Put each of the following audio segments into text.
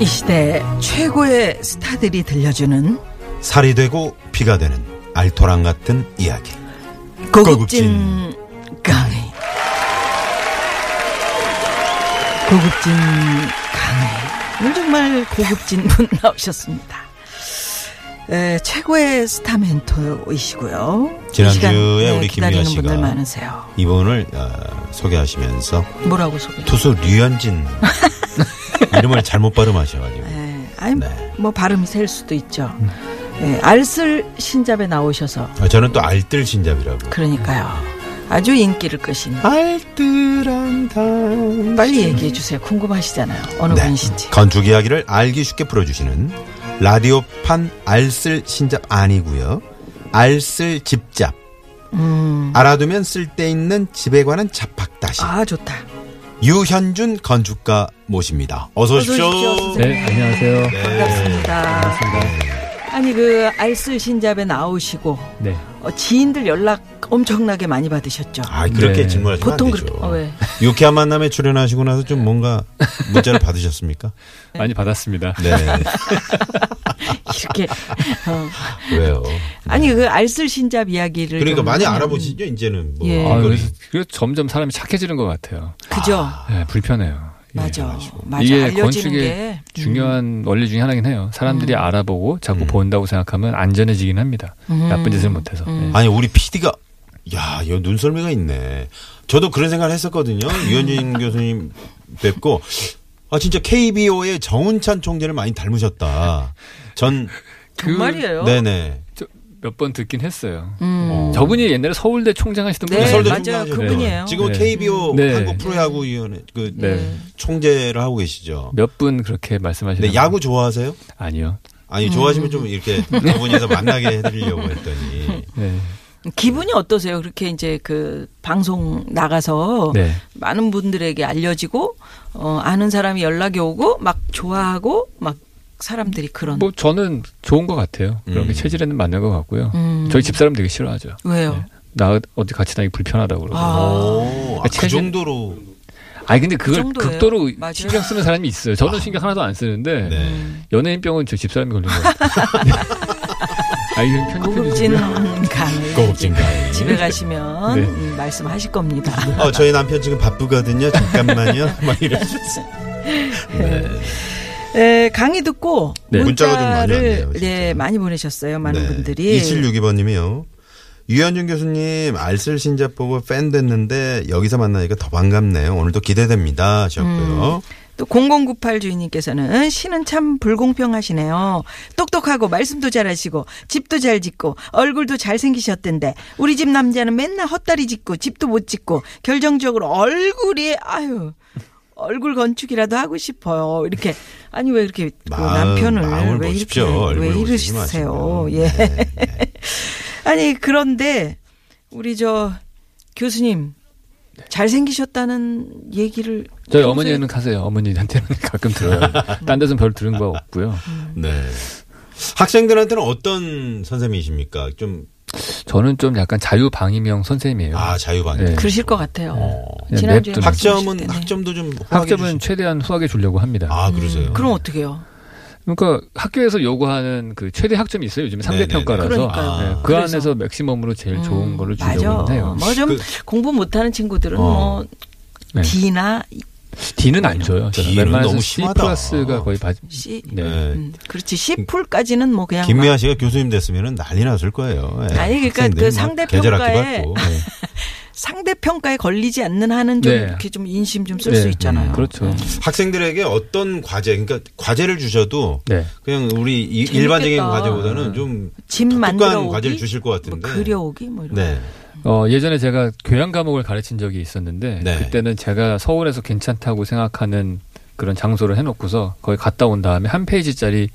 이 시대 최고의 스타들이 들려주는 살이 되고 피가 되는 알토랑 같은 이야기. 고급진 강의 고급진 강의 정말 고급진 분 나오셨습니다 에, 최고의 스타 멘토이시고요 이 지난주에 네, 우리 기다리는 김미아 씨가 분들 많으세요 이분을 어, 소개하시면서 뭐라고 소개 투수 류현진 이름을 잘못 발음하셔가지고 예, 아니 네. 뭐 발음이 셀 수도 있죠. 예, 알쓸 신잡에 나오셔서 아, 저는 또 알뜰 신잡이라고. 그러니까요. 아주 인기를 끄신 알뜰한다. 빨리 얘기해 주세요. 궁금하시잖아요. 어느 네. 분이신지. 건축 이야기를 알기 쉽게 풀어주시는 라디오판 알쓸 신잡 아니고요. 알쓸 집잡. 음. 알아두면 쓸데 있는 집에 관한 잡학다시. 아 좋다. 유현준 건축가 모십니다. 어서 오십시오. 어서 오십시오. 네, 안녕하세요. 반갑습니다. 아니 그 알쓸 신잡에 나오시고 네. 어, 지인들 연락 엄청나게 많이 받으셨죠. 아, 그렇게 네. 질문하시면 보통. 그렇게 어, 왜? 유쾌한 만남에 출연하시고 나서 좀 뭔가 문자를 받으셨습니까? 많이 받았습니다. 네. 이렇게 어. 왜요? 아니 그 알쓸 신잡 이야기를 그러니까 좀 많이 하면- 알아보시죠, 이제는. 뭐. 예. 아, 일거리. 그래서, 그래서 점점 사람이 착해지는 것 같아요. 그죠. 네, 불편해요. 예. 맞아. 맞아. 이게 알려지는 건축의 게 음. 중요한 원리 중에 하나긴 해요. 사람들이 알아보고 자꾸 음. 본다고 생각하면 안전해지긴 합니다. 음. 나쁜 짓을 못해서. 네. 아니, 우리 PD가, 야, 여 눈썰미가 있네. 저도 그런 생각을 했었거든요. 유현진 교수님 뵙고, 아, 진짜 KBO의 정운찬 총재를 많이 닮으셨다. 전, 정말이에요. 네네. 몇 번 듣긴 했어요. 음. 저분이 옛날에 서울대 총장 하시던 네, 분이 서울대 맞아요. 그분이에요. 지금 네. KBO 네. 한국 프로야구 위원회 그 네. 총재를 하고 계시죠. 몇 분 그렇게 말씀하시는 네, 야구 좋아하세요? 아니요. 아니 음. 좋아하시면 좀 이렇게 두 분이서 만나게 해드리려고 했더니 네. 기분이 어떠세요? 그렇게 이제 그 방송 나가서 네. 많은 분들에게 알려지고 어 아는 사람이 연락이 오고 막 좋아하고 막 사람들이 그런 뭐 저는 좋은 것 같아요. 그런 음. 게 체질에는 맞는 것 같고요. 음. 저희 집 사람 되게 싫어하죠. 왜요? 네. 나 어디 같이 다니기 불편하다고 그러고. 아. 오, 아, 그 체질- 정도로 아니 근데 그걸 정도예요? 극도로 맞아요. 신경 쓰는 사람이 있어요. 저는 신경 하나도 안 쓰는데 네. 연예인병은 저 집사람이 걸린 것 같아요. 아 편집해 고급진 주시면 강의 고급진 강의. 집에 가시면 네. 음, 말씀하실 겁니다. 어, 저희 남편 지금 바쁘거든요. 잠깐만요. 막 이러셨어요. 네. 에, 강의 듣고 네. 문자가 좀 많이 왔네요, 진짜. 네, 많이 보내셨어요. 많은 분들이 2762번님이요. 유현준 교수님 알쓸 신잡 보고 팬 됐는데 여기서 만나니까 더 반갑네요. 오늘도 기대됩니다. 하셨고요. 또 0098 주인님께서는 시는 참 불공평하시네요. 똑똑하고 말씀도 잘하시고 집도 잘 짓고 얼굴도 잘생기셨던데 우리 집 남자는 맨날 헛다리 짓고 집도 못 짓고 결정적으로 얼굴이 아유 얼굴 건축이라도 하고 싶어요. 이렇게 아니 왜 이렇게 그 마음, 남편을 왜. 이렇게 왜 이러세요? 마시고. 예. 네, 네. 아니 그런데 우리 저 교수님 잘생기셨다는 얘기를 저희 평소에 어머니는 가세요. 어머니한테는 가끔 들어요. 딴 데서는 별 들은 거 없고요. 네. 학생들한테는 어떤 선생님이십니까? 좀, 저는 좀 약간 자유방임형 선생님이에요. 아, 자유방임. 네. 그러실 것 같아요. 그냥 지난주에 냅두는- 말씀하실 학점은. 학점도 좀. 학점은 주시- 최대한 후하게 주려고 합니다. 아, 그러세요? 그럼 어떻게 해요? 그러니까 학교에서 요구하는 그 최대 학점이 있어요. 요즘에 상대. 평가라서 그러니까요. 네, 그 그래서. 안에서 맥시멈으로 제일 좋은 음, 거를 맞아. 주려고 해요. 뭐좀 그- 공부 못하는 친구들은 어. 뭐 네. D나 D는 안 줘요. 저는 D는 너무 C 심하다. 플러스가 거의 바, C. 네. 네. 음, 그렇지 C 풀까지는 뭐 그냥 김미아 씨가 교수님 됐으면 난리 났을 거예요. 예. 아니, 그러니까 그막 상대 평가에. 상대 평가에 걸리지 않는 한은 좀 네. 이렇게 좀 인심 좀 쓸수 네. 있잖아요. 그렇죠. 학생들에게 어떤 과제, 그러니까 과제를 주셔도 네. 그냥 우리 이- 재밌겠다. 일반적인 과제보다는 좀집 독특한 만들어 과제를 주실 것 같은데. 뭐 그려오기 뭐 이런. 네. 어, 예전에 제가 교양 과목을 가르친 적이 있었는데 네. 그때는 제가 서울에서 괜찮다고 생각하는 그런 장소를 해놓고서 거기 갔다 온 다음에 한 페이지짜리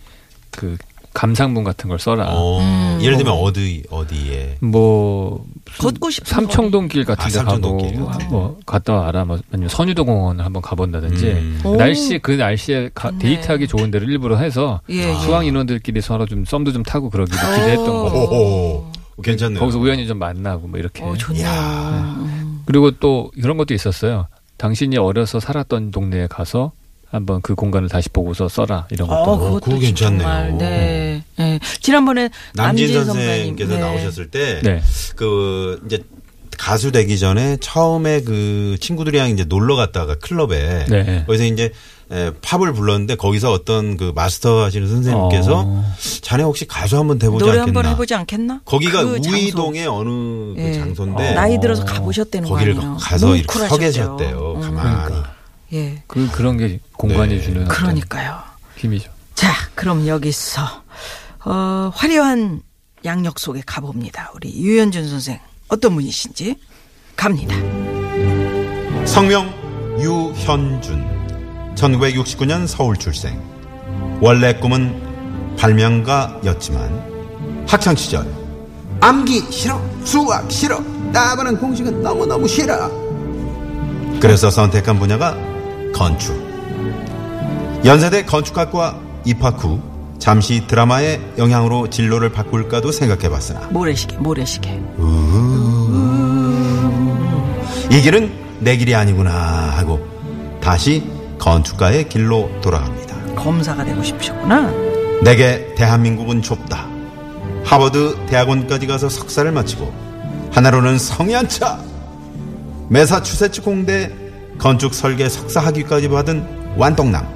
그 감상문 같은 걸 써라. 어, 음. 예를 들면 어디 어디에 뭐 걷고 싶은 삼청동 길 같은 아, 데 가고 삼청동 길. 뭐 갔다 와라 뭐 아니면 선유도 공원을 한번 가본다든지 음. 오. 날씨 그 날씨에 가- 좋네. 데이트하기 좋은 데를 일부러 해서 예, 예. 수강 인원들끼리 서로 좀 썸도 좀 타고 그러기도 기대했던 오. 거. 오, 괜찮네요. 거기서 우연히 좀 만나고 뭐 이렇게. 어, 좋네요. 야. 음. 그리고 또 이런 것도 있었어요. 당신이 어려서 살았던 동네에 가서 한번 그 공간을 다시 보고서 써라 이런 것도. 어, 그것도 그거 괜찮네요. 정말, 네. 네. 지난번에 남진 남진 선생님께서 네. 나오셨을 때 네. 그 이제 가수 되기 전에 처음에 그 친구들이랑 이제 놀러 갔다가 클럽에 네. 거기서 이제 에, 팝을 불렀는데 거기서 어떤 그 마스터 하시는 선생님께서 어. 자네 혹시 가수 한번 돼보지 노래 않겠나? 한번 해보지 않겠나? 거기가 그 장소. 우이동의 어느 그 예. 장소인데 나이 들어서 가보셨다는 거 거기를 아니에요? 가서 이렇게 서. 계셨대요. 음. 가만히. 예. 그 그런 게 공간이 네. 주는 그러니까요. 힘이죠. 자, 그럼 여기서 어, 화려한 양력 속에 가봅니다. 우리 유현준 선생 어떤 분이신지 갑니다. 성명 유현준 1969년 서울 출생 원래 꿈은 발명가였지만 학창 시절 암기 싫어 수학 싫어 따분한 공식은 너무너무 싫어 그래서 선택한 분야가 건축 연세대 건축학과 입학 후 잠시 드라마의 영향으로 진로를 바꿀까도 생각해봤으나 모래시계, 모래시계. 이 길은 내 길이 아니구나 하고 다시 건축가의 길로 돌아갑니다. 검사가 되고 싶으셨구나. 내게 대한민국은 좁다. 하버드 대학원까지 가서 석사를 마치고 하나로는 성이 안 차. 매사추세츠 공대 건축 설계 석사 학위까지 받은 완똑남.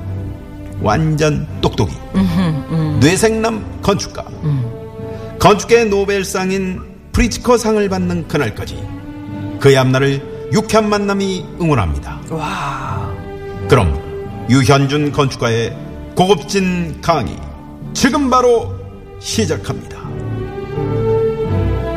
완전 똑똑이. 뇌섹남 건축가. 건축계 노벨상인 프리츠커 상을 받는 그날까지 그의 앞날을 유쾌한 만남이 응원합니다. 와, 그럼 유현준 건축가의 고급진 강의 지금 바로 시작합니다.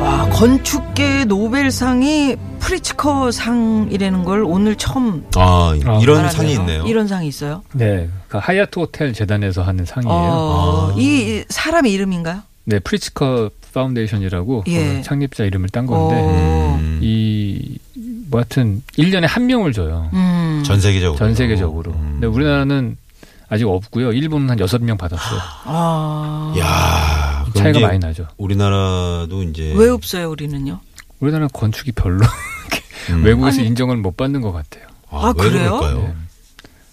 와 건축계 노벨상이 프리츠커 상이라는 걸 오늘 처음 아, 아, 이런. 상이 있네요. 이런 상이 있어요? 네, 그 하얏트 호텔 재단에서 하는 상이에요. 어, 아. 이 사람의 이름인가요? 네, 프리츠커 Foundation이라고 예. 그 창립자 이름을 딴 건데 어, 음, 이뭐 하여튼 1년에 한 명을 줘요. 음. 전 세계적으로. 전 세계적으로. 음. 근데 우리나라는 아직 없고요. 일본은 한 여섯 명 받았어요. 아, 야, 차이가 많이 나죠. 우리나라도 이제 왜 없어요 우리는요? 우리나라 건축이 별로 음. 외국에서 아니. 인정을 못 받는 것 같아요. 아, 아, 왜 그래요? 그럴까요? 네.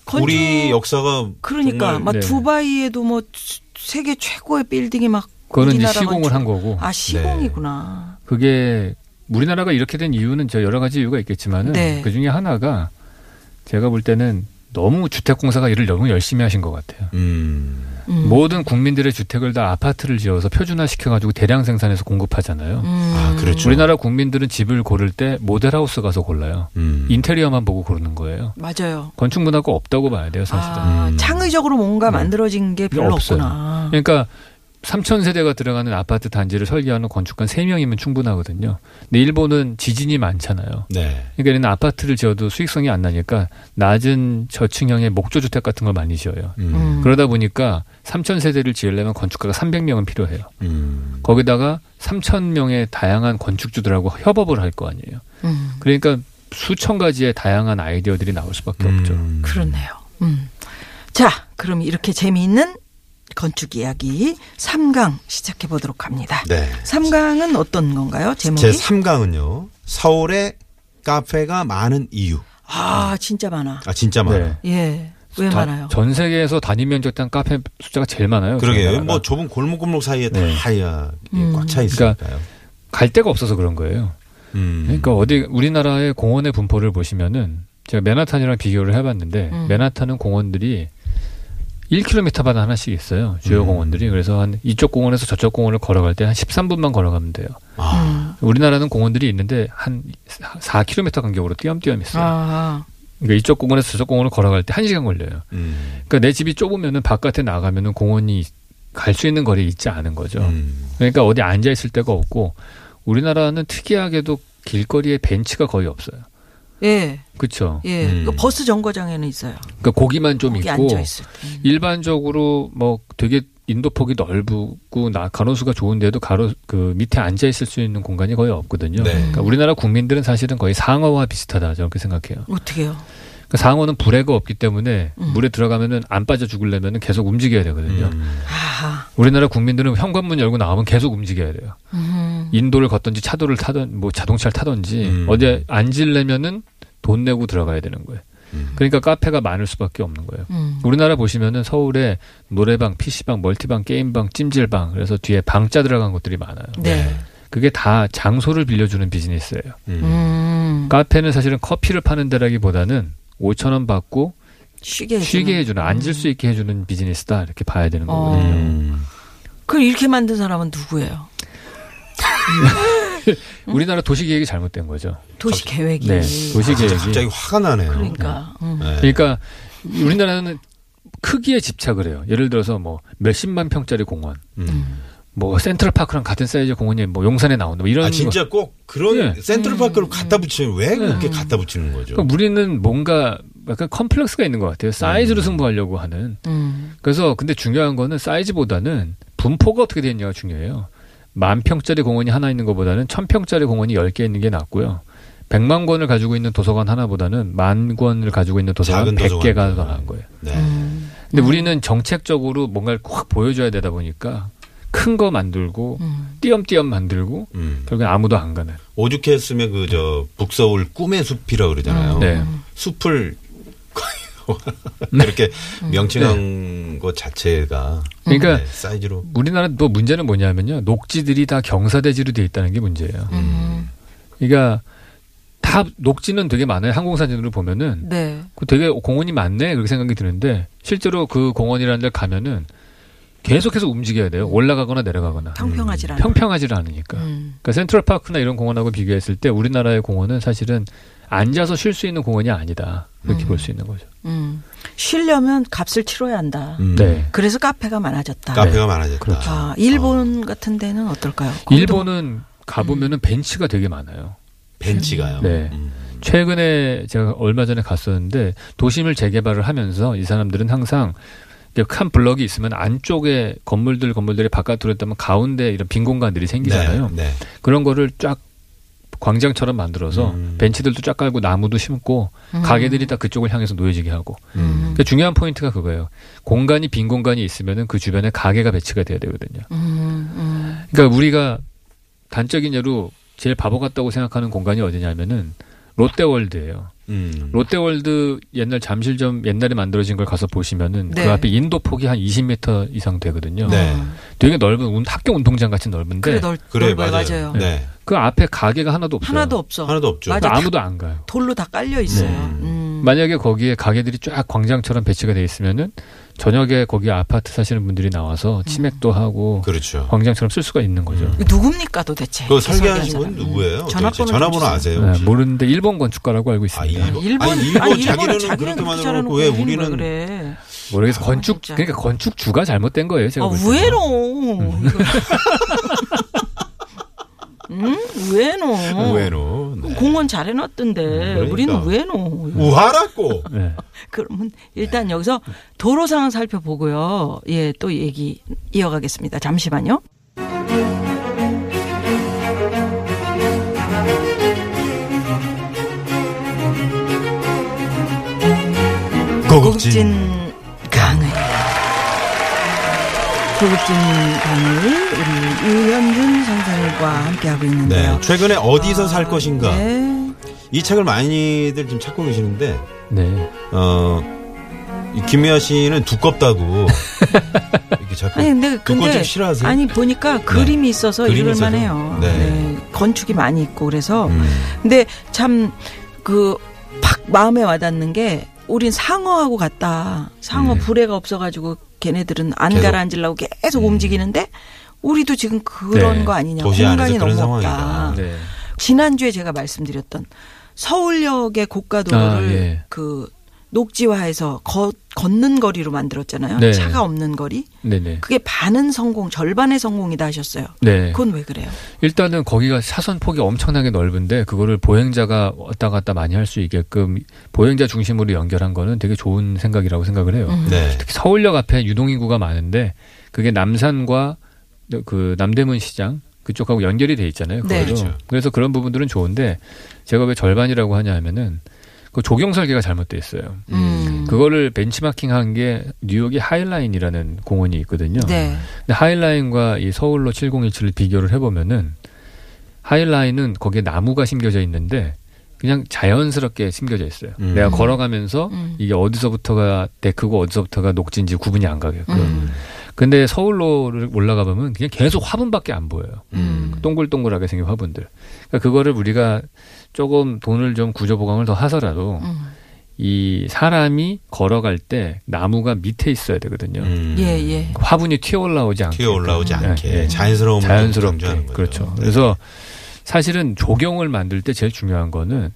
건축- 우리 역사가 그러니까 정말 막 네. 두바이에도 뭐 수- 세계 최고의 빌딩이 막 그거는 이제 시공을 건축- 한 거고. 아 시공이구나. 그게 우리나라가 이렇게 된 이유는 저 여러 가지 이유가 있겠지만은 네. 그 중에 하나가 제가 볼 때는 너무 주택공사가 일을 너무 열심히 하신 것 같아요. 음. 음. 모든 국민들의 주택을 다 아파트를 지어서 표준화 시켜가지고 대량 생산해서 공급하잖아요. 음. 아, 그렇죠. 우리나라 국민들은 집을 고를 때 모델하우스 가서 골라요. 음. 인테리어만 보고 고르는 거예요. 맞아요. 건축 문화가 없다고 봐야 돼요, 사실은. 아, 음. 창의적으로 뭔가 네. 만들어진 게 별로 없어요. 없구나. 그러니까 3천 세대가 들어가는 아파트 단지를 설계하는 건축가 3명이면 충분하거든요. 근데 일본은 지진이 많잖아요. 네. 그러니까 얘는 아파트를 지어도 수익성이 안 나니까 낮은 저층형의 목조 주택 같은 걸 많이 지어요. 음. 음. 그러다 보니까 3천 세대를 지으려면 건축가가 300명은 필요해요. 음. 거기다가 3천 명의 다양한 건축주들하고 협업을 할 거 아니에요. 음. 그러니까 수천 가지의 다양한 아이디어들이 나올 수밖에 없죠. 음. 그렇네요. 음. 자, 그럼 이렇게 재미있는 건축 이야기 3강 시작해 보도록 합니다. 네. 3강은 어떤 건가요? 제목이? 제 3강은요. 서울에 카페가 많은 이유. 아, 진짜 많아. 아, 진짜 많아. 네. 예. 왜 다- 많아요? 전 세계에서 단위 면적당 카페 숫자가 제일 많아요. 그러게요. 뭐 좁은 골목골목 사이에 네. 다 음. 꽉차 그러니까 있으니까요. 갈 데가 없어서 그런 거예요. 음. 그러니까 어디 우리나라의 공원의 분포를 보시면은 제가 맨하탄이랑 비교를 해봤는데 음. 맨하탄은 공원들이 1km마다 하나씩 있어요. 주요 음. 공원들이. 그래서 한 이쪽 공원에서 저쪽 공원을 걸어갈 때 한 13분만 걸어가면 돼요. 아, 우리나라는 공원들이 있는데 한 4km 간격으로 띄엄띄엄 있어요. 아, 그러니까 이쪽 공원에서 저쪽 공원을 걸어갈 때 1시간 걸려요. 음. 그러니까 내 집이 좁으면은 바깥에 나가면은 공원이 갈 수 있는 거리에 있지 않은 거죠. 음. 그러니까 어디 앉아 있을 데가 없고 우리나라는 특이하게도 길거리에 벤치가 거의 없어요. 예, 그렇죠. 예. 음. 그 버스 정거장에는 있어요. 그러니까 고기만 좀 거기 있고 앉아 있을 때. 일반적으로 뭐 되게 인도 폭이 넓고 나 가로수가 좋은데도 가로 그 밑에 앉아 있을 수 있는 공간이 거의 없거든요. 네. 그러니까 우리나라 국민들은 사실은 거의 상어와 비슷하다 저렇게 생각해요. 어떻게요? 그러니까 상어는 불에가 없기 때문에 음. 물에 들어가면은 안 빠져 죽으려면은 계속 움직여야 되거든요. 음. 아, 우리나라 국민들은 현관문 열고 나오면 계속 움직여야 돼요. 음, 인도를 걷든지 차도를 타든 뭐 자동차를 타든지 음. 어디 앉으려면은 돈 내고 들어가야 되는 거예요. 음. 그러니까 카페가 많을 수밖에 없는 거예요. 음. 우리나라 보시면은 서울에 노래방, PC방, 멀티방, 게임방, 찜질방 그래서 뒤에 방자 들어간 것들이 많아요. 네. 그게 다 장소를 빌려주는 비즈니스예요. 음. 음. 카페는 사실은 커피를 파는 데라기보다는 5천 원 받고 쉬게 해주는. 쉬게 해주는 앉을 수 있게 해주는 비즈니스다 이렇게 봐야 되는 어. 거거든요. 음. 그걸 이렇게 만든 사람은 누구예요? 우리나라 도시 계획이 잘못된 거죠. 도시 계획이. 네, 도시 계획이. 갑자기 화가 나네요. 그러니까. 음. 네. 그러니까 우리나라는 크기에 집착을 해요. 예를 들어서 뭐 몇십만 평짜리 공원, 음. 뭐 센트럴 파크랑 같은 사이즈 공원이 뭐 용산에 나온다, 뭐 이런 아 진짜 꼭 그런 네. 센트럴 파크를 갖다 붙이면 왜 그렇게 음. 갖다 붙이는 거죠? 그러니까 우리는 뭔가 약간 컴플렉스가 있는 것 같아요. 사이즈로 승부하려고 하는. 음. 그래서 근데 중요한 거는 사이즈보다는 분포가 어떻게 되느냐가 중요해요. 만 평짜리 공원이 하나 있는 것보다는 천 평짜리 공원이 열 개 있는 게 낫고요. 백만 권을 가지고 있는 도서관 하나보다는 만 권을 가지고 있는 도서관 작은 백 도서관. 개가 더 나은 거예요. 네. 음. 근데 우리는 정책적으로 뭔가를 확 보여줘야 되다 보니까 큰 거 만들고 음. 띄엄띄엄 만들고 음. 결국엔 아무도 안 가는. 오죽했으면 그 저 북서울 꿈의 숲이라 그러잖아요. 네. 숲을 이렇게 명칭한 것 자체가 그러니까 네, 사이즈로 우리나라 또 문제는 뭐냐면요. 녹지들이 다 경사대지로 돼 있다는 게 문제예요. 음. 그러니까 다 녹지는 되게 많아요. 항공사진으로 보면은 네. 그 되게 공원이 많네 그렇게 생각이 드는데 실제로 그 공원이라는 데 가면은 계속해서 움직여야 돼요. 올라가거나 내려가거나. 평평하질 않아. 평평하지를 않으니까. 음. 그러니까 센트럴 파크나 이런 공원하고 비교했을 때 우리나라의 공원은 사실은 앉아서 쉴 수 있는 공원이 아니다. 그렇게 음. 볼수 있는 거죠. 음. 쉬려면 값을 치러야 한다. 음. 네. 그래서 카페가 많아졌다. 카페가 많아졌다. 그렇죠. 아, 일본 같은 데는 어떨까요? 거기도 일본은 가보면은 벤치가 되게 많아요. 벤치가요. 네. 음. 최근에 제가 얼마 전에 갔었는데 도심을 재개발을 하면서 이 사람들은 항상 이렇게 큰 블럭이 있으면 안쪽에 건물들 건물들이 바깥으로 했다면 가운데 이런 빈 공간들이 생기잖아요. 네. 네. 그런 거를 쫙 광장처럼 만들어서 음. 벤치들도 쫙 깔고 나무도 심고 음. 가게들이 다 그쪽을 향해서 놓여지게 하고 음. 그러니까 중요한 포인트가 그거예요. 공간이 빈 공간이 있으면은 그 주변에 가게가 배치가 돼야 되거든요. 음, 음. 그러니까 우리가 단적인 예로 제일 바보 같다고 생각하는 공간이 어디냐면은 롯데월드예요. 음. 롯데월드 옛날 잠실점 옛날에 만들어진 걸 가서 보시면은 네. 그 앞에 인도 폭이 한 20m 이상 되거든요. 네. 어. 되게 넓은 운- 학교 운동장 같이 넓은데 그래 넓, 그래 넓어요. 맞아요. 맞아요. 네. 그 앞에 가게가 하나도 없어요. 하나도 없어. 하나도 없죠. 그러니까 아무도 안 가요. 돌로 다 깔려 있어요. 네. 음. 만약에 거기에 가게들이 쫙 광장처럼 배치가 돼 있으면은 저녁에 거기 아파트 사시는 분들이 나와서 치맥도 하고 그렇죠. 광장처럼 쓸 수가 있는 거죠. 음. 누굽니까 도대체? 그 설계한 설계하신 분. 누구예요? 음. 전화번호, 전화번호. 아세요? 네? 모르는데 일본 건축가라고 알고 아, 있습니다. 일본. 일본 아니, 일본 아니, 자기는 일본은 그렇게 그렇게 만들어 잘해놓고 놓고 왜 우리는 그래? 모르겠어. 아, 건축 진짜. 그러니까 건축주가 잘못된 거예요. 제가 아. 응? 왜노? 의외로 네. 공원 잘 해놨던데 그러니까. 우리는 왜노? 우하라고. 네. 그러면 일단 여기서 도로 상황 살펴보고요. 예, 또 얘기 이어가겠습니다. 잠시만요. 고급진 강의. 고급진 강의 우리 유현준 선생님과 함께하고 있는데요. 네. 최근에 어디서 살 것인가 네. 이 책을 많이들 지금 찾고 계시는데 네. 어이 김미아 씨는 두껍다고 이렇게 자꾸 아니 근데 근데 책 싫어하세요? 아니 보니까 그림이 있어서 읽을 있어서? 만해요. 네. 네. 건축이 많이 있고 그래서 음. 근데 참 그 팍 마음에 와닿는 게 우린 상어하고 같다. 상어 음. 불에가 없어가지고 걔네들은 안 계속. 가라앉으려고 계속 움직이는데 우리도 지금 그런 네. 거 아니냐. 공간이 너무 없다. 네. 지난주에 제가 말씀드렸던 서울역의 고가도로를 아, 예. 그 녹지화해서 거- 걷는 거리로 만들었잖아요. 네. 차가 없는 거리. 네네. 그게 반은 성공, 절반의 성공이다 하셨어요. 네. 그건 왜 그래요? 일단은 거기가 사선 폭이 엄청나게 넓은데 그거를 보행자가 왔다 갔다 많이 할 수 있게끔 보행자 중심으로 연결한 거는 되게 좋은 생각이라고 생각을 해요. 음. 네. 특히 서울역 앞에 유동인구가 많은데 그게 남산과 그 남대문 시장 그쪽하고 연결이 돼 있잖아요. 네. 그렇죠. 그래서 그런 부분들은 좋은데 제가 왜 절반이라고 하냐 하면은 그 조경 설계가 잘못돼 있어요. 음. 그거를 벤치마킹한 게 뉴욕의 하이라인이라는 공원이 있거든요. 네. 근데 하이라인과 이 서울로 7017을 비교를 해보면은 하이라인은 거기에 나무가 심겨져 있는데 그냥 자연스럽게 심겨져 있어요. 음. 내가 걸어가면서 음. 이게 어디서부터가 데크고 어디서부터가 녹지인지 구분이 안 가게끔. 음. 근데 서울로를 올라가 보면 그냥 계속 화분밖에 안 보여요. 음. 동글동글하게 생긴 화분들. 그러니까 그거를 우리가 조금 돈을 좀 구조 보강을 더 하더라도 음. 이 사람이 걸어갈 때 나무가 밑에 있어야 되거든요. 음. 예, 예. 화분이 튀어 올라오지 않게. 튀어 올라오지 않게 예, 예. 자연스러운 자연스럽게. 그렇죠. 네. 그래서 사실은 조경을 만들 때 제일 중요한 거는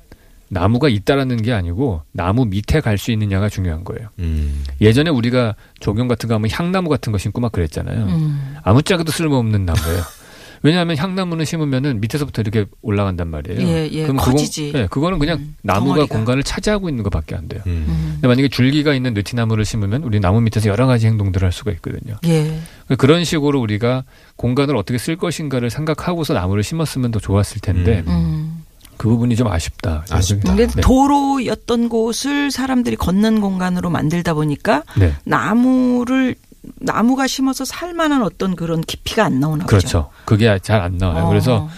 나무가 있다라는 게 아니고 나무 밑에 갈 수 있느냐가 중요한 거예요. 음. 예전에 우리가 조경 같은 거 하면 향나무 같은 거 심고 막 그랬잖아요. 음. 아무짝에도 쓸모없는 나무예요. 왜냐하면 향나무는 심으면은 밑에서부터 이렇게 올라간단 말이에요. 예, 예. 그럼 커지지. 그건, 네, 그거는 그냥 음, 나무가 덩어리가. 공간을 차지하고 있는 것밖에 안 돼요. 음. 음. 근데 만약에 줄기가 있는 느티나무를 심으면 우리 나무 밑에서 여러 가지 행동들을 할 수가 있거든요. 예. 그런 식으로 우리가 공간을 어떻게 쓸 것인가를 생각하고서 나무를 심었으면 더 좋았을 텐데 음. 음. 그 부분이 좀 아쉽다. 아쉽다. 근데 네. 도로였던 곳을 사람들이 걷는 공간으로 만들다 보니까 네. 나무를 나무가 심어서 살만한 어떤 그런 깊이가 안 나오나 보죠. 그렇죠. 그게 잘 안 나와요. 어. 그래서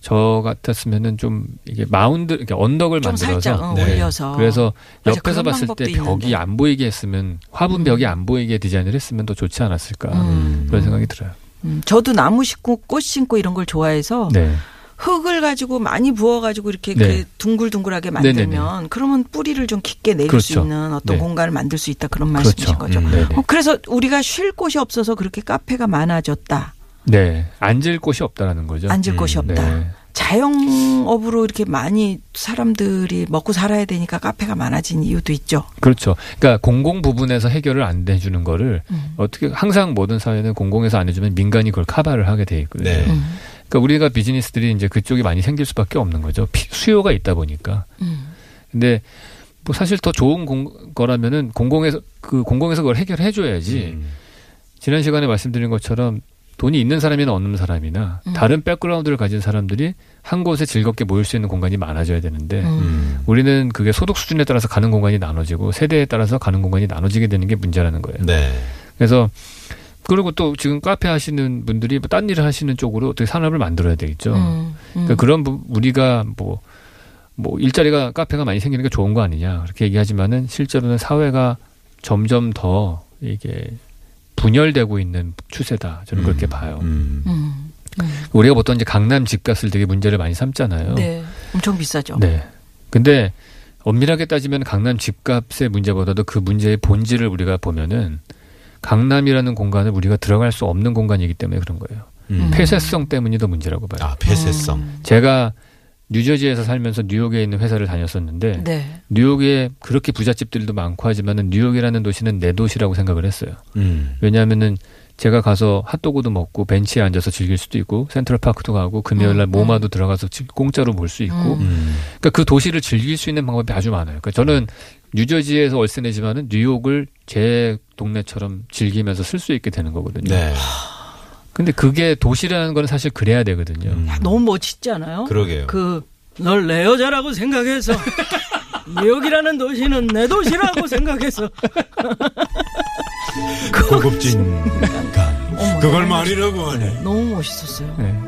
저 같았으면은 좀 이게 마운드 이렇게 언덕을 좀 만들어서 살짝 어, 네. 올려서 그래서 맞아, 옆에서 봤을 때 벽이 있는데. 안 보이게 했으면 화분 음. 벽이 안 보이게 디자인을 했으면 더 좋지 않았을까 음. 그런 생각이 들어요. 음, 저도 나무 심고 꽃 심고 이런 걸 좋아해서 네. 흙을 가지고 많이 부어가지고 이렇게 네. 그 둥글둥글하게 만들면 그러면 뿌리를 좀 깊게 내릴 수 그렇죠. 있는 어떤 네. 공간을 만들 수 있다 그런 말씀이신 그렇죠. 거죠. 음. 네. 어, 그래서 우리가 쉴 곳이 없어서 그렇게 카페가 많아졌다. 네. 앉을 곳이 없다라는 거죠. 앉을 음, 곳이 없다. 네. 자영업으로 이렇게 많이 사람들이 먹고 살아야 되니까 카페가 많아진 이유도 있죠. 그렇죠. 그러니까 공공 부분에서 해결을 안 해주는 거를 음. 어떻게 항상 모든 사회는 공공에서 안 해주면 민간이 그걸 카바를 하게 돼 있거든요. 네. 음. 그러니까 우리가 비즈니스들이 이제 그쪽이 많이 생길 수밖에 없는 거죠. 피- 수요가 있다 보니까. 음. 근데 뭐 사실 더 좋은 공, 거라면은 공공에서 그 공공에서 그걸 해결해 줘야지. 음. 지난 시간에 말씀드린 것처럼 돈이 있는 사람이나 없는 사람이나 음. 다른 백그라운드를 가진 사람들이 한 곳에 즐겁게 모일 수 있는 공간이 많아져야 되는데 음. 음. 우리는 그게 소득 수준에 따라서 가는 공간이 나눠지고 세대에 따라서 가는 공간이 나눠지게 되는 게 문제라는 거예요. 네. 그래서 그리고 또 지금 카페 하시는 분들이 뭐 딴 일을 하시는 쪽으로 어떻게 산업을 만들어야 되겠죠. 음. 음. 그러니까 그런 부- 우리가 뭐, 뭐 일자리가 카페가 많이 생기는 게 좋은 거 아니냐 그렇게 얘기하지만은 실제로는 사회가 점점 더 이게 분열되고 있는 추세다. 저는 그렇게 음. 봐요. 음. 음. 우리가 보통 이제 강남 집값을 되게 문제를 많이 삼잖아요. 네. 엄청 비싸죠. 네. 근데 엄밀하게 따지면 강남 집값의 문제보다도 그 문제의 본질을 우리가 보면은 강남이라는 공간을 우리가 들어갈 수 없는 공간이기 때문에 그런 거예요. 음. 폐쇄성 때문이 더 문제라고 봐요. 아, 폐쇄성. 음. 제가 뉴저지에서 살면서 뉴욕에 있는 회사를 다녔었는데 네. 뉴욕에 그렇게 부잣집들도 많고 하지만은 뉴욕이라는 도시는 내 도시라고 생각을 했어요. 음. 왜냐하면은 제가 가서 핫도그도 먹고 벤치에 앉아서 즐길 수도 있고 센트럴 파크도 가고 금요일 날 음, 모마도 들어가서 지- 공짜로 볼 수 있고 음. 음. 그러니까 그 도시를 즐길 수 있는 방법이 아주 많아요. 그러니까 저는 뉴저지에서 월세 내지만은 뉴욕을 제 동네처럼 즐기면서 쓸 수 있게 되는 거거든요. 네. 근데 그게 도시라는 건 사실 그래야 되거든요. 음. 야, 너무 멋있지 않아요? 그러게요. 그 널 내 여자라고 생각해서 뉴욕이라는 도시는 내 도시라고 생각해서 고급진 감. 그걸 말이라고 하네. 너무 멋있었어요. 네.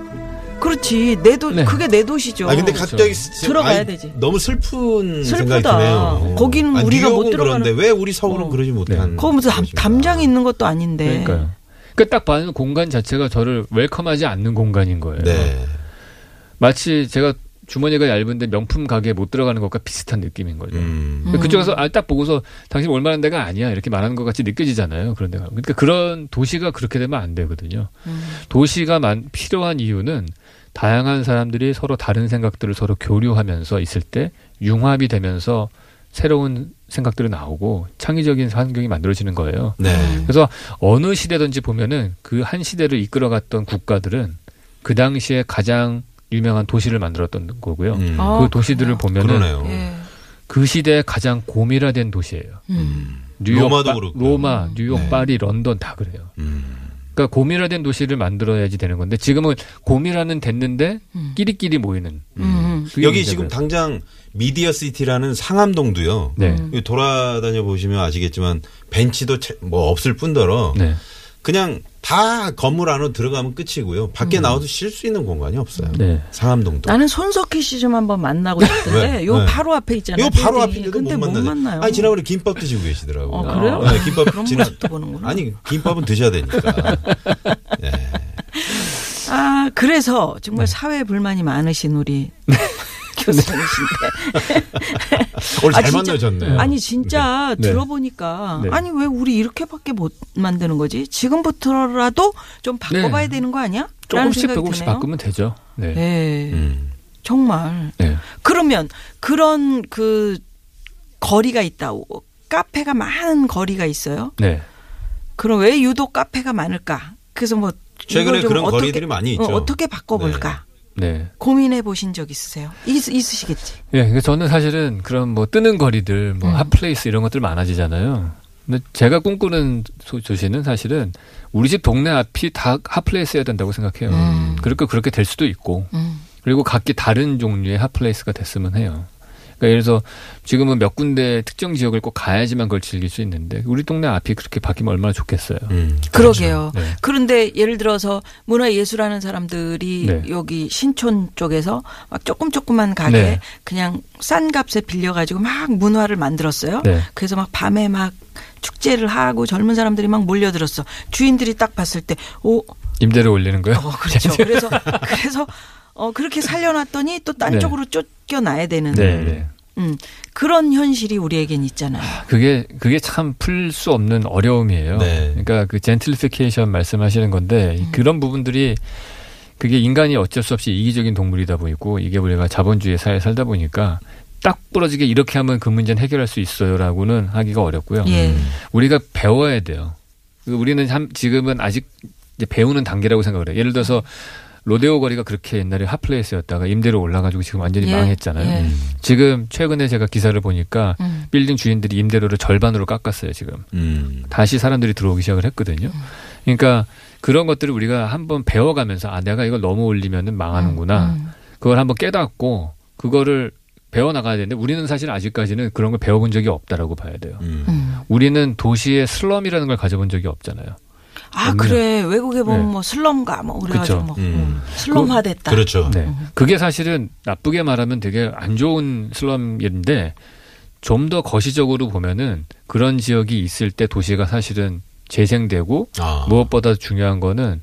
그렇지 내 도 네. 그게 내 도시죠. 아 근데 그렇죠. 갑자기 들어가야 아이, 되지. 너무 슬픈 슬프다. 생각이 드네요. 거기는 아, 우리가 못 뉴욕은 들어가는- 그런데 왜 우리 서울은 어. 그러지 못한? 거기 무슨 담? 담장이 있는 것도 아닌데. 그러니까요. 그러니까 딱 봐는 공간 자체가 저를 웰컴하지 않는 공간인 거예요. 네. 마치 제가 주머니가 얇은데 명품 가게에 못 들어가는 것과 비슷한 느낌인 거죠. 음. 그러니까 그쪽에서 아, 딱 보고서 당신 올만한 데가 아니야 이렇게 말하는 것 같이 느껴지잖아요. 그런 데가. 그러니까 그런 도시가 그렇게 되면 안 되거든요. 도시가 만, 필요한 이유는 다양한 사람들이 서로 다른 생각들을 서로 교류하면서 있을 때 융합이 되면서 새로운 생각들이 나오고 창의적인 환경이 만들어지는 거예요. 네. 그래서 어느 시대든지 보면은 그 한 시대를 이끌어갔던 국가들은 그 당시에 가장 유명한 도시를 만들었던 거고요. 음. 아, 그 도시들을 보면은 그러네요. 예. 그 시대에 가장 고밀화된 도시예요. 음. 뉴욕, 로마도 파- 그렇고. 로마, 뉴욕, 네. 파리, 런던 다 그래요. 음. 그러니까 고밀화된 도시를 만들어야지 되는 건데 지금은 고밀화는 됐는데 음. 끼리끼리 모이는 음. 그게 여기 문제고요. 지금 당장 미디어 시티라는 상암동도요. 네. 여기 돌아다녀 보시면 아시겠지만 벤치도 채- 뭐 없을 뿐더러 네. 그냥 다 건물 안으로 들어가면 끝이고요. 밖에 나와도 쉴 수 있는 공간이 없어요. 네. 상암동도. 나는 손석희 씨 좀 한번 만나고 싶은데 왜? 요 네. 바로 앞에 있잖아요. 이거 바로. 앞인데도 근데 못 못 만나요. 아니 지난번에 김밥 드시고 계시더라고요. 어, 그래요? 네, 김밥 모습도 보는구나. 아니 김밥은 드셔야 되니까. 네. 아, 그래서 정말 사회 불만이 많으신 우리 교수님이신데. 오늘 잘 아, 진짜- 만나셨네. 아니 진짜 네. 들어보니까 네. 아니 왜 우리 이렇게밖에 못 만드는 거지? 지금부터라도 좀 바꿔봐야 네. 되는 거 아니야? 조금씩 조금씩. 바꾸면 되죠. 네. 네. 음. 정말. 네. 그러면 그런 그 거리가 있다. 카페가 많은 거리가 있어요. 네. 그럼 왜 유독 카페가 많을까? 그래서 뭐 최근에 그런 어떻게- 거리들이 많이 있죠. 어, 떻게 바꿔볼까? 네. 고민해 보신 적 있으세요? 있, 있으시겠지. 예, 그래서 저는 사실은 그런 뭐 뜨는 거리들, 뭐 음. 핫플레이스 이런 것들 많아지잖아요. 근데 제가 꿈꾸는 소- 도시는 사실은 우리 집 동네 앞이 다 hot place여야 된다고 생각해요. 음. 그러니까 그렇게 될 수도 있고, 음. 그리고 각기 다른 종류의 hot place가 됐으면 해요. 그러니까 예를 들어서 지금은 몇 군데 특정 지역을 꼭 가야지만 그걸 즐길 수 있는데 우리 동네 앞이 그렇게 바뀌면 얼마나 좋겠어요. 음. 그러게요. 네. 그런데 예를 들어서 문화예술하는 사람들이 네. 여기 신촌 쪽에서 막 조금 조그만 가게 네. 그냥 싼 값에 빌려가지고 막 문화를 만들었어요. 네. 그래서 막 밤에 막 축제를 하고 젊은 사람들이 막 몰려들었어. 주인들이 딱 봤을 때, 오, 임대를 올리는 거요? 어, 그렇죠. 그래서 그래서 어 그렇게 살려놨더니 또딴 네. 쪽으로 쫓겨나야 되는 네, 네. 음, 그런 현실이 우리에겐 있잖아요. 그게 그게 참 풀 수 없는 어려움이에요. 네. 그러니까 그 젠틀리피케이션 말씀하시는 건데 음. 그런 부분들이 그게 인간이 어쩔 수 없이 이기적인 동물이다 보이고 이게 우리가 자본주의 사회에 살다 보니까 딱 부러지게 이렇게 하면 그 문제는 해결할 수 있어요라고는 하기가 어렵고요. 예. 우리가 배워야 돼요. 그 우리는 참 지금은 아직 이제 배우는 단계라고 생각을 해요. 예를 들어서 로데오 거리가 그렇게 옛날에 핫플레이스였다가 임대로 올라가지고 지금 완전히 예. 망했잖아요. 예. 지금 최근에 제가 기사를 보니까 음. 빌딩 주인들이 임대료를 절반으로 깎았어요, 지금. 음. 다시 사람들이 들어오기 시작을 했거든요. 그러니까 그런 것들을 우리가 한번 배워가면서 아, 내가 이걸 너무 올리면은 망하는구나. 음. 그걸 한번 깨닫고 그거를 배워나가야 되는데 우리는 사실 아직까지는 그런 걸 배워본 적이 없다라고 봐야 돼요. 음. 음. 우리는 도시의 슬럼이라는 걸 가져본 적이 없잖아요. 아. 그래 외국에 보면 네. 뭐 슬럼가 뭐 그래가지고. 뭐 음. 음, 슬럼화됐다. 그 렇죠. 네. 그게 사실은 나쁘게 말하면 되게 안 좋은 슬럼인데 좀 더 거시적으로 보면은 그런 지역이 있을 때 도시가 사실은 재생되고 아. 무엇보다 중요한 거는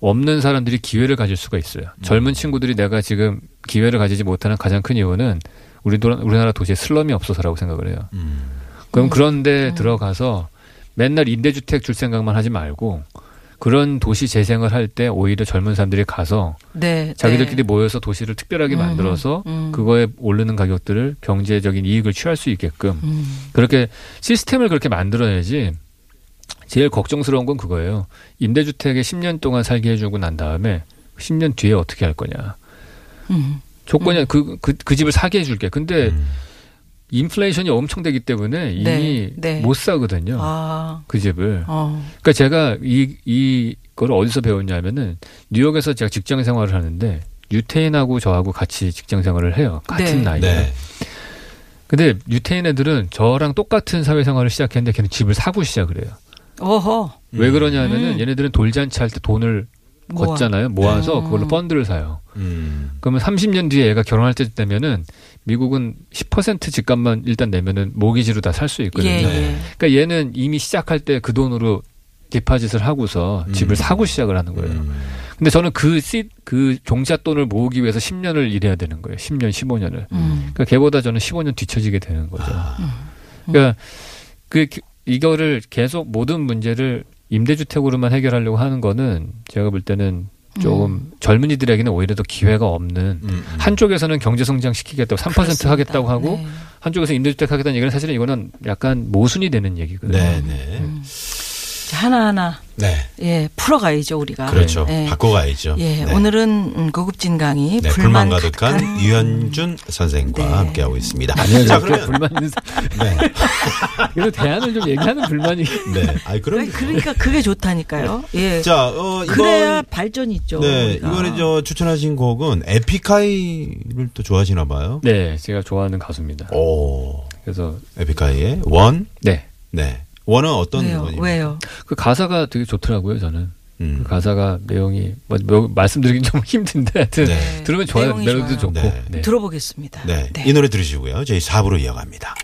없는 사람들이 기회를 가질 수가 있어요. 젊은 친구들이 내가 지금 기회를 가지지 못하는 가장 큰 이유는 우리 도- 우리나라 도시에 슬럼이 없어서라고 생각을 해요. 음. 그럼 그런데 들어가서 맨날 임대주택 줄 생각만 하지 말고 그런 도시 재생을 할 때 오히려 젊은 사람들이 가서 네. 자기들끼리 네. 모여서 도시를 특별하게 음, 만들어서 음. 그거에 오르는 가격들을 경제적인 이익을 취할 수 있게끔 음. 그렇게 시스템을 그렇게 만들어야지 제일 걱정스러운 건 그거예요. 임대주택에 10년 동안 살게 해주고 난 다음에 10년 뒤에 어떻게 할 거냐. 음. 조건이 그, 그, 그 집을 사게 해줄게. 근데 음. 인플레이션이 엄청 되기 때문에 이미 네, 네. 못 사거든요. 아. 그 집을. 어. 그러니까 제가 이, 이거를 어디서 배웠냐면은 뉴욕에서 제가 직장 생활을 하는데 유태인하고 저하고 같이 직장 생활을 해요. 같은 네. 나이에. 네. 근데 유태인 애들은 저랑 똑같은 사회생활을 시작했는데 걔는 집을 사고 시작을 해요. 어허. 왜 그러냐면은 음. 얘네들은 돌잔치 할 때 돈을. 걷잖아요. 모아서 네. 그걸로 펀드를 사요. 음. 그러면 30년 뒤에 얘가 결혼할 때 되면은 미국은 10% 집값만 일단 내면은 모기지로 다 살 수 있거든요. 예, 예. 그러니까 얘는 이미 시작할 때 그 돈으로 디파짓을 하고서 집을 사고 시작을 하는 거예요. 음. 근데 저는 그 씨, 그 종자 돈을 모으기 위해서 10년을 일해야 되는 거예요. 10년, 15년을. 음. 그러니까 걔보다 저는 15년 뒤처지게 되는 거죠. 아. 그러니까 그 기- 이거를 계속 모든 문제를 임대주택으로만 해결하려고 하는 거는 제가 볼 때는 조금 젊은이들에게는 오히려 더 기회가 없는 음, 음. 한쪽에서는 경제 성장 시키겠다고 3% 그렇습니다. 하겠다고 하고 네. 한쪽에서 임대주택 하겠다는 얘기는 사실은 이거는 약간 모순이 되는 얘기거든요. 네, 네. 자, 하나하나 네. 예 풀어가야죠 우리가. 그렇죠. 예. 바꿔가야죠. 예, 네. 오늘은 음, 고급진 강의 네, 불만, 불만 가득한 가득한 유현준 선생과 네. 함께하고 있습니다. 아니요, 자, 저 그러면 불만 있는 사- 네. 그래도 대안을 좀 얘기하는 불만이 네. 아이 그럼 아니, 그러니까 그게 좋다니까요. 예. 자, 어 이번 그래야 발전이 있죠. 네, 우리가. 이번에 저 추천하신 곡은 에픽하이를 또 좋아하시나 봐요. 네, 제가 좋아하는 가수입니다. 오. 그래서 에픽하이의 원. 네. 네. 원은 어떤 왜요? 원입니까? 왜요? 그 가사가 되게 좋더라고요, 저는. 음. 그 가사가 내용이 뭐, 뭐 말씀드리긴 좀 힘든데 하여튼 네. 들으면 좋아요. 내용이 멜로디도. 좋고. 네. 네. 들어보겠습니다. 네. 이 노래 들으시고요. 저희 4부로 이어갑니다.